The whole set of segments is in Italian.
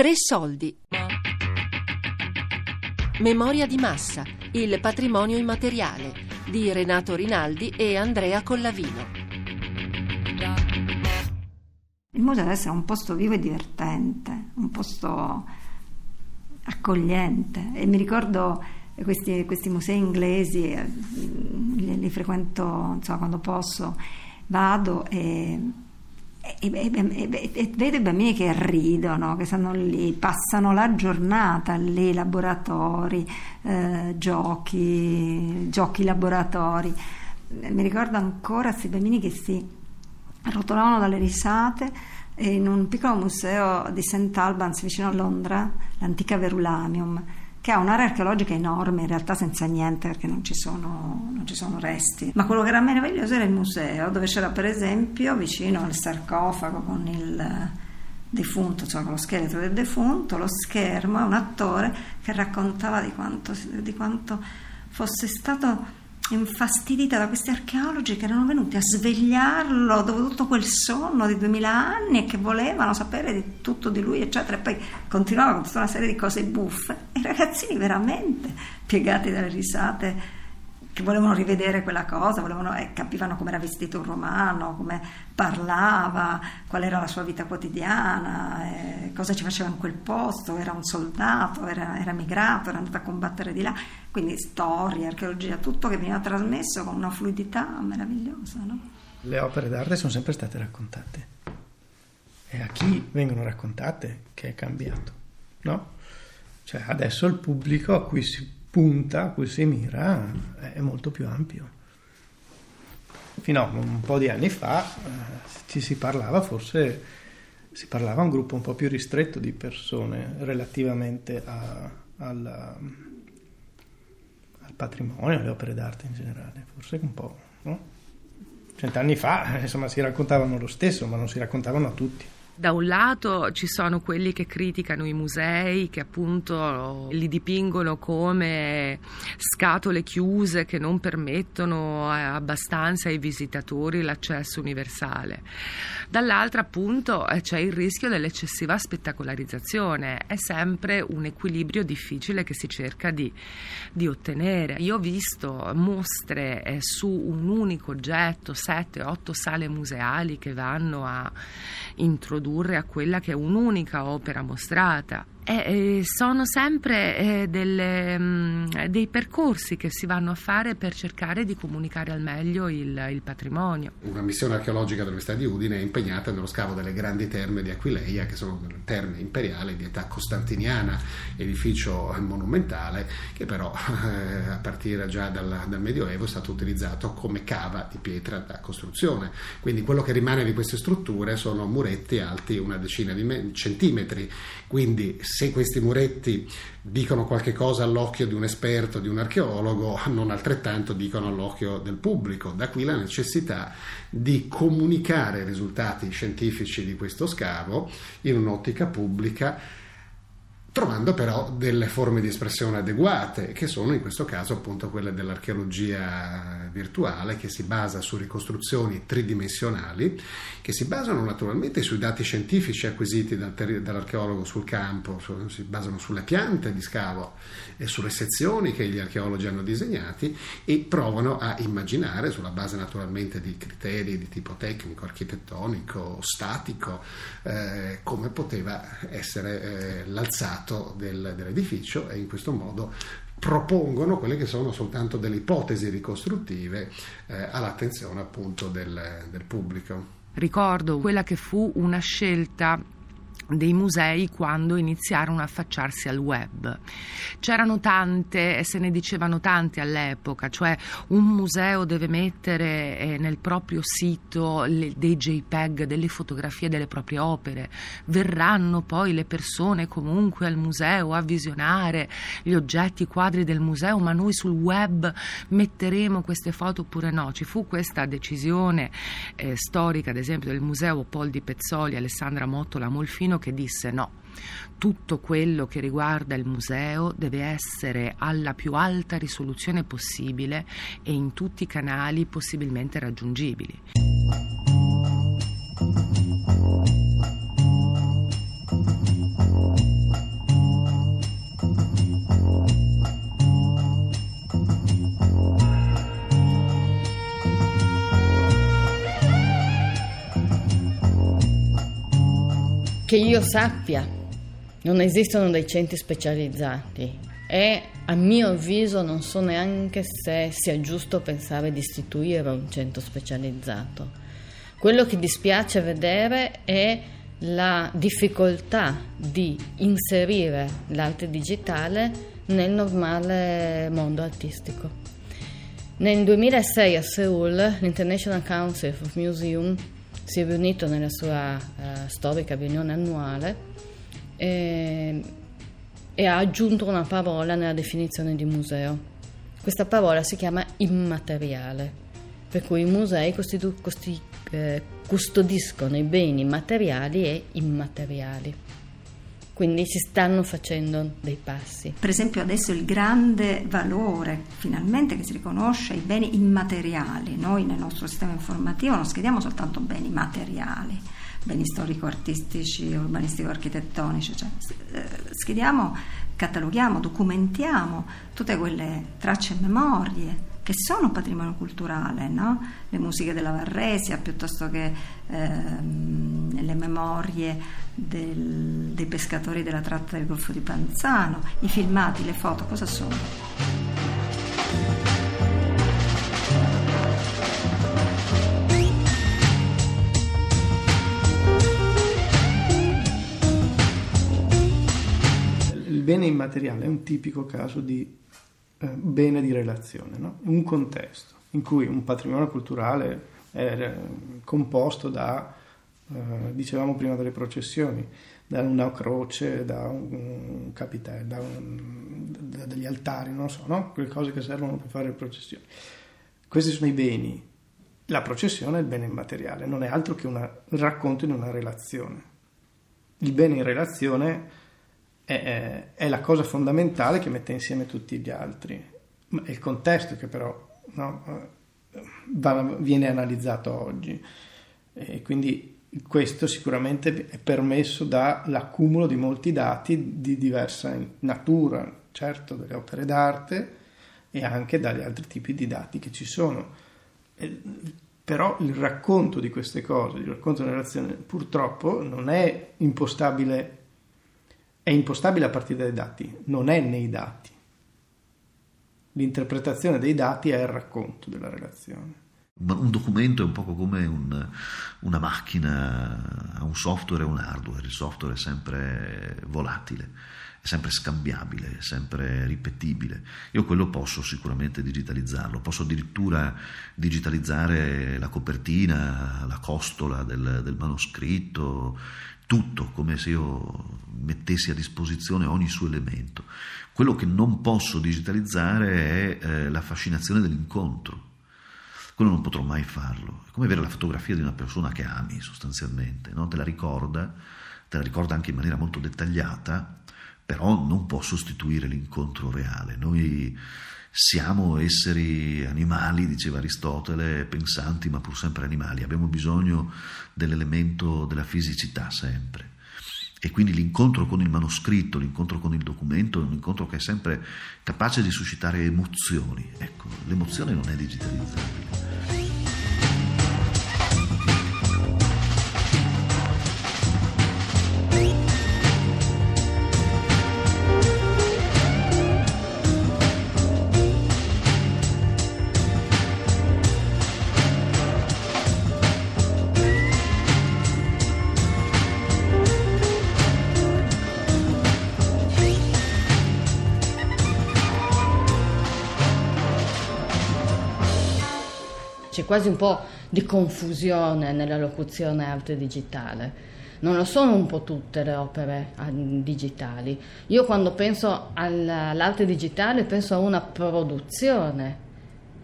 Tre soldi. Memoria di massa, il patrimonio immateriale di Renato Rinaldi e Andrea Collavino. Il museo deve essere un posto vivo e divertente, un posto accogliente e mi ricordo questi, questi musei inglesi, eh, li, li frequento insomma, quando posso, vado e e, e, e, vedo i bambini che ridono, che stanno lì, passano la giornata lì, laboratori, eh, giochi, giochi laboratori. Mi ricordo ancora questi bambini che si rotolavano dalle risate in un piccolo museo di St. Albans vicino a Londra, l'antica Verulamium che ha un'area archeologica enorme, in realtà senza niente perché non ci, sono, non ci sono resti. Ma quello che era meraviglioso era il museo, dove c'era per esempio vicino al sarcofago con il defunto, cioè con lo scheletro del defunto, lo schermo un attore che raccontava di quanto, di quanto fosse stato infastidita da questi archeologi che erano venuti a svegliarlo dopo tutto quel sonno di duemila anni e che volevano sapere di tutto di lui, eccetera. E poi continuava con tutta una serie di cose buffe. E i ragazzini veramente piegati dalle risate che volevano rivedere quella cosa, volevano, eh, capivano come era vestito un romano, come parlava, qual era la sua vita quotidiana, eh, cosa ci faceva in quel posto, era un soldato, era, era migrato, era andato a combattere di là, quindi storia, archeologia, tutto che veniva trasmesso con una fluidità meravigliosa. No? Le opere d'arte sono sempre state raccontate e a chi vengono raccontate che è cambiato, no? Cioè adesso il pubblico a cui si punta, a cui si mira, è molto più ampio. Fino a un po' di anni fa eh, ci si parlava, forse si parlava a un gruppo un po' più ristretto di persone relativamente a, alla, al patrimonio, alle opere d'arte in generale, forse un po', no? Cent'anni fa, insomma, si raccontavano lo stesso, ma non si raccontavano a tutti. Da un lato ci sono quelli che criticano i musei, che appunto li dipingono come scatole chiuse che non permettono abbastanza ai visitatori l'accesso universale. Dall'altra appunto eh, c'è il rischio dell'eccessiva spettacolarizzazione, è sempre un equilibrio difficile che si cerca di, di ottenere. Io ho visto mostre eh, su un unico oggetto, 7-8 sale museali che vanno a introdurre condurre a quella che è un'unica opera mostrata eh, sono sempre eh, delle, mh, mm, dei percorsi che si vanno a fare per cercare di comunicare al meglio il, il, patrimonio. Una missione archeologica dell'Università di Udine è impegnata nello scavo delle grandi terme di Aquileia, che sono terme imperiali di età costantiniana, edificio monumentale che però eh, a partire già dal, dal Medioevo è stato utilizzato come cava di pietra da costruzione. Quindi quello che rimane di queste strutture sono muretti alti una decina di me- centimetri, quindi se questi muretti dicono qualche cosa all'occhio di un esperto, di un archeologo, non altrettanto dicono all'occhio del pubblico. Da qui la necessità di comunicare i risultati scientifici di questo scavo in un'ottica pubblica trovando però delle forme di espressione adeguate, che sono in questo caso appunto quelle dell'archeologia virtuale, che si basa su ricostruzioni tridimensionali, che si basano naturalmente sui dati scientifici acquisiti dall'archeologo sul campo, si basano sulle piante di scavo e sulle sezioni che gli archeologi hanno disegnati e provano a immaginare, sulla base naturalmente di criteri di tipo tecnico, architettonico, statico, eh, come poteva essere eh, l'alzata lato del, dell'edificio e in questo modo propongono quelle che sono soltanto delle ipotesi ricostruttive eh, all'attenzione appunto del, del pubblico. Ricordo quella che fu una scelta dei musei quando iniziarono a affacciarsi al web. C'erano tante e se ne dicevano tante all'epoca, cioè un museo deve mettere eh, nel proprio sito le, dei JPEG, delle fotografie delle proprie opere, verranno poi le persone comunque al museo a visionare gli oggetti, i quadri del museo, ma noi sul web metteremo queste foto oppure no. Ci fu questa decisione eh, storica, ad esempio, del museo Pol di Pezzoli, Alessandra Mottola Molfino, che disse no, tutto quello che riguarda il museo deve essere alla più alta risoluzione possibile e in tutti i canali possibilmente raggiungibili. Che io sappia, non esistono dei centri specializzati e a mio avviso non so neanche se sia giusto pensare di istituire un centro specializzato. Quello che dispiace vedere è la difficoltà di inserire l'arte digitale nel normale mondo artistico. Nel 2006 a Seoul l'International Council of Museum si è riunito nella sua uh, storica riunione annuale e, e ha aggiunto una parola nella definizione di museo. Questa parola si chiama immateriale, per cui i musei costitu- costi- eh, custodiscono i beni materiali e immateriali. Quindi si stanno facendo dei passi. Per esempio adesso il grande valore finalmente che si riconosce ai beni immateriali. Noi nel nostro sistema informativo non schediamo soltanto beni materiali, beni storico-artistici, urbanistico-architettonici, cioè eh, schediamo, cataloghiamo, documentiamo tutte quelle tracce e memorie che sono patrimonio culturale, no? le musiche della Varresia piuttosto che ehm, le memorie del, dei pescatori della tratta del Golfo di Panzano, i filmati, le foto, cosa sono? Il bene immateriale è un tipico caso di eh, bene di relazione, no? un contesto in cui un patrimonio culturale è composto da, eh, dicevamo prima delle processioni, da una croce, da un capitello, da, da degli altari, non so, no? quelle cose che servono per fare le processioni. Questi sono i beni. La processione è il bene immateriale, non è altro che un racconto in una relazione. Il bene in relazione è, è, la cosa fondamentale che mette insieme tutti gli altri. È il contesto che però no, va, viene analizzato oggi. E quindi questo sicuramente è permesso dall'accumulo di molti dati di diversa natura, certo delle opere d'arte e anche dagli altri tipi di dati che ci sono. E, però il racconto di queste cose, il racconto della relazione, purtroppo non è impostabile è impostabile a partire dai dati, non è nei dati. L'interpretazione dei dati è il racconto della relazione. Un documento è un po' come un, una macchina, un software e un hardware, il software è sempre volatile, è sempre scambiabile, è sempre ripetibile. Io quello posso sicuramente digitalizzarlo, posso addirittura digitalizzare la copertina, la costola del, del manoscritto, tutto, come se io mettessi a disposizione ogni suo elemento. Quello che non posso digitalizzare è eh, la fascinazione dell'incontro. Quello non potrò mai farlo. È come avere la fotografia di una persona che ami sostanzialmente, no? te la ricorda, te la ricorda anche in maniera molto dettagliata, però non può sostituire l'incontro reale. Noi siamo esseri animali, diceva Aristotele, pensanti ma pur sempre animali, abbiamo bisogno dell'elemento della fisicità sempre. E quindi l'incontro con il manoscritto, l'incontro con il documento è un incontro che è sempre capace di suscitare emozioni. Ecco, l'emozione non è digitalizzabile. Quasi un po' di confusione nella locuzione arte digitale. Non lo sono un po' tutte le opere ah, digitali. Io quando penso all'arte digitale penso a una produzione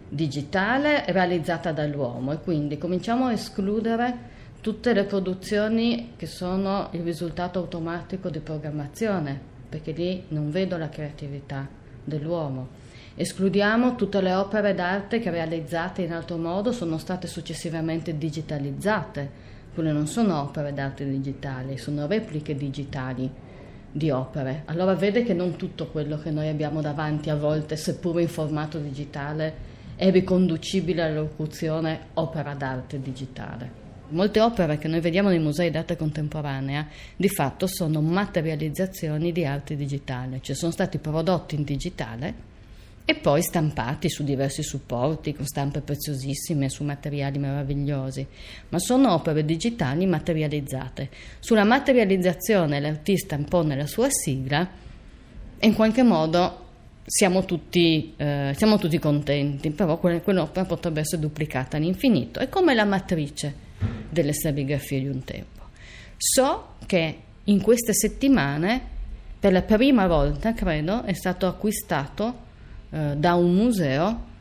digitale realizzata dall'uomo e quindi cominciamo a escludere tutte le produzioni che sono il risultato automatico di programmazione, perché lì non vedo la creatività dell'uomo. Escludiamo tutte le opere d'arte che realizzate in altro modo sono state successivamente digitalizzate. Quelle non sono opere d'arte digitali, sono repliche digitali di opere. Allora vede che non tutto quello che noi abbiamo davanti a volte, seppur in formato digitale, è riconducibile alla locuzione opera d'arte digitale. Molte opere che noi vediamo nei musei d'arte contemporanea di fatto sono materializzazioni di arte digitale, cioè sono stati prodotti in digitale e poi stampati su diversi supporti con stampe preziosissime su materiali meravigliosi, ma sono opere digitali materializzate. Sulla materializzazione l'artista impone la sua sigla e in qualche modo siamo tutti, eh, siamo tutti contenti, però quell'opera potrebbe essere duplicata all'infinito. È come la matrice delle serigrafie di un tempo. So che in queste settimane, per la prima volta, credo, è stato acquistato eh, da un museo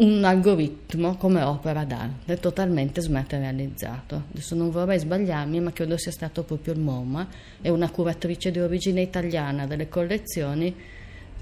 un algoritmo come opera d'arte totalmente smaterializzato. Adesso non vorrei sbagliarmi, ma credo sia stato proprio il MoMA, è una curatrice di origine italiana delle collezioni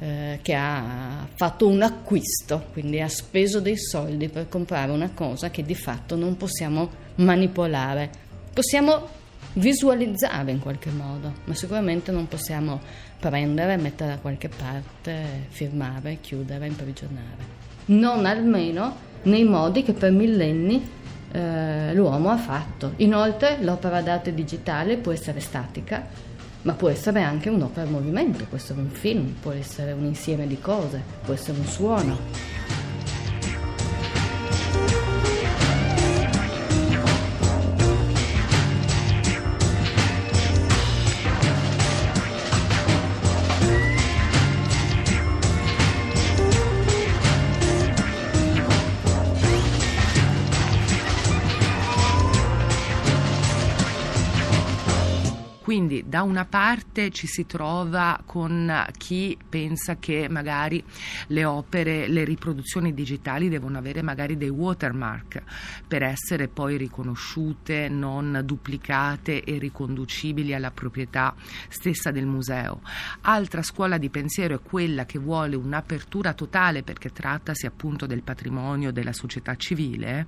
eh, che ha fatto un acquisto, quindi ha speso dei soldi per comprare una cosa che di fatto non possiamo manipolare. Possiamo visualizzare in qualche modo, ma sicuramente non possiamo prendere, mettere da qualche parte, firmare, chiudere, imprigionare. Non almeno nei modi che per millenni eh, l'uomo ha fatto. Inoltre l'opera d'arte digitale può essere statica, ma può essere anche un'opera in movimento, può essere un film, può essere un insieme di cose, può essere un suono. Da una parte ci si trova con chi pensa che magari le opere, le riproduzioni digitali devono avere magari dei watermark per essere poi riconosciute, non duplicate e riconducibili alla proprietà stessa del museo. Altra scuola di pensiero è quella che vuole un'apertura totale perché trattasi appunto del patrimonio della società civile,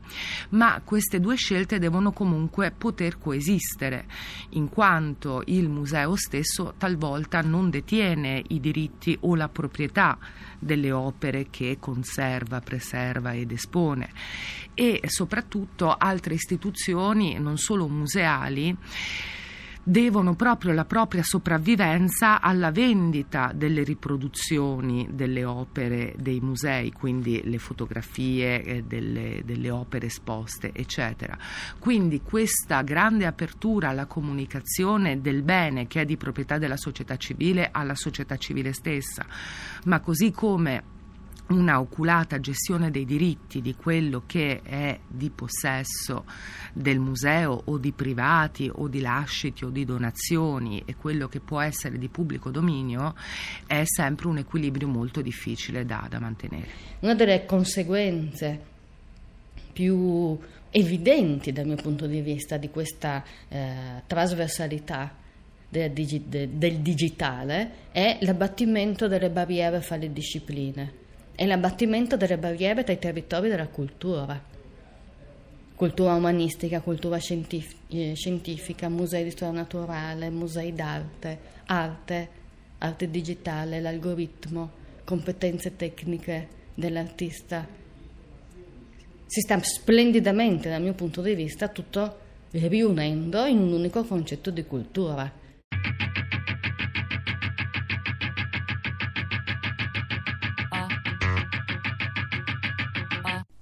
ma queste due scelte devono comunque poter coesistere in quanto quanto il museo stesso talvolta non detiene i diritti o la proprietà delle opere che conserva, preserva ed espone. E soprattutto altre istituzioni, non solo museali, devono proprio la propria sopravvivenza alla vendita delle riproduzioni delle opere dei musei, quindi le fotografie eh, delle, delle opere esposte, eccetera. Quindi questa grande apertura alla comunicazione del bene che è di proprietà della società civile alla società civile stessa, ma così come una oculata gestione dei diritti di quello che è di possesso del museo o di privati o di lasciti o di donazioni e quello che può essere di pubblico dominio è sempre un equilibrio molto difficile da, da mantenere. Una delle conseguenze più evidenti dal mio punto di vista di questa eh, trasversalità del, digi- del digitale è l'abbattimento delle barriere fra le discipline è l'abbattimento delle barriere tra i territori della cultura. Cultura umanistica, cultura scientif- eh, scientifica, musei di storia naturale, musei d'arte, arte, arte digitale, l'algoritmo, competenze tecniche dell'artista. Si sta splendidamente, dal mio punto di vista, tutto riunendo in un unico concetto di cultura.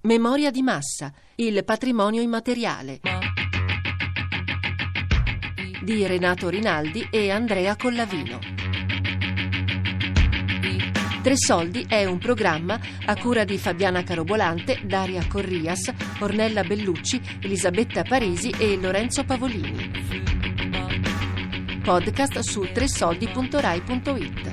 Memoria di massa, il patrimonio immateriale di Renato Rinaldi e Andrea Collavino. Tre Soldi è un programma a cura di Fabiana Carobolante, Daria Corrias, Ornella Bellucci, Elisabetta Parisi e Lorenzo Pavolini. Podcast su tresoldi.rai.it.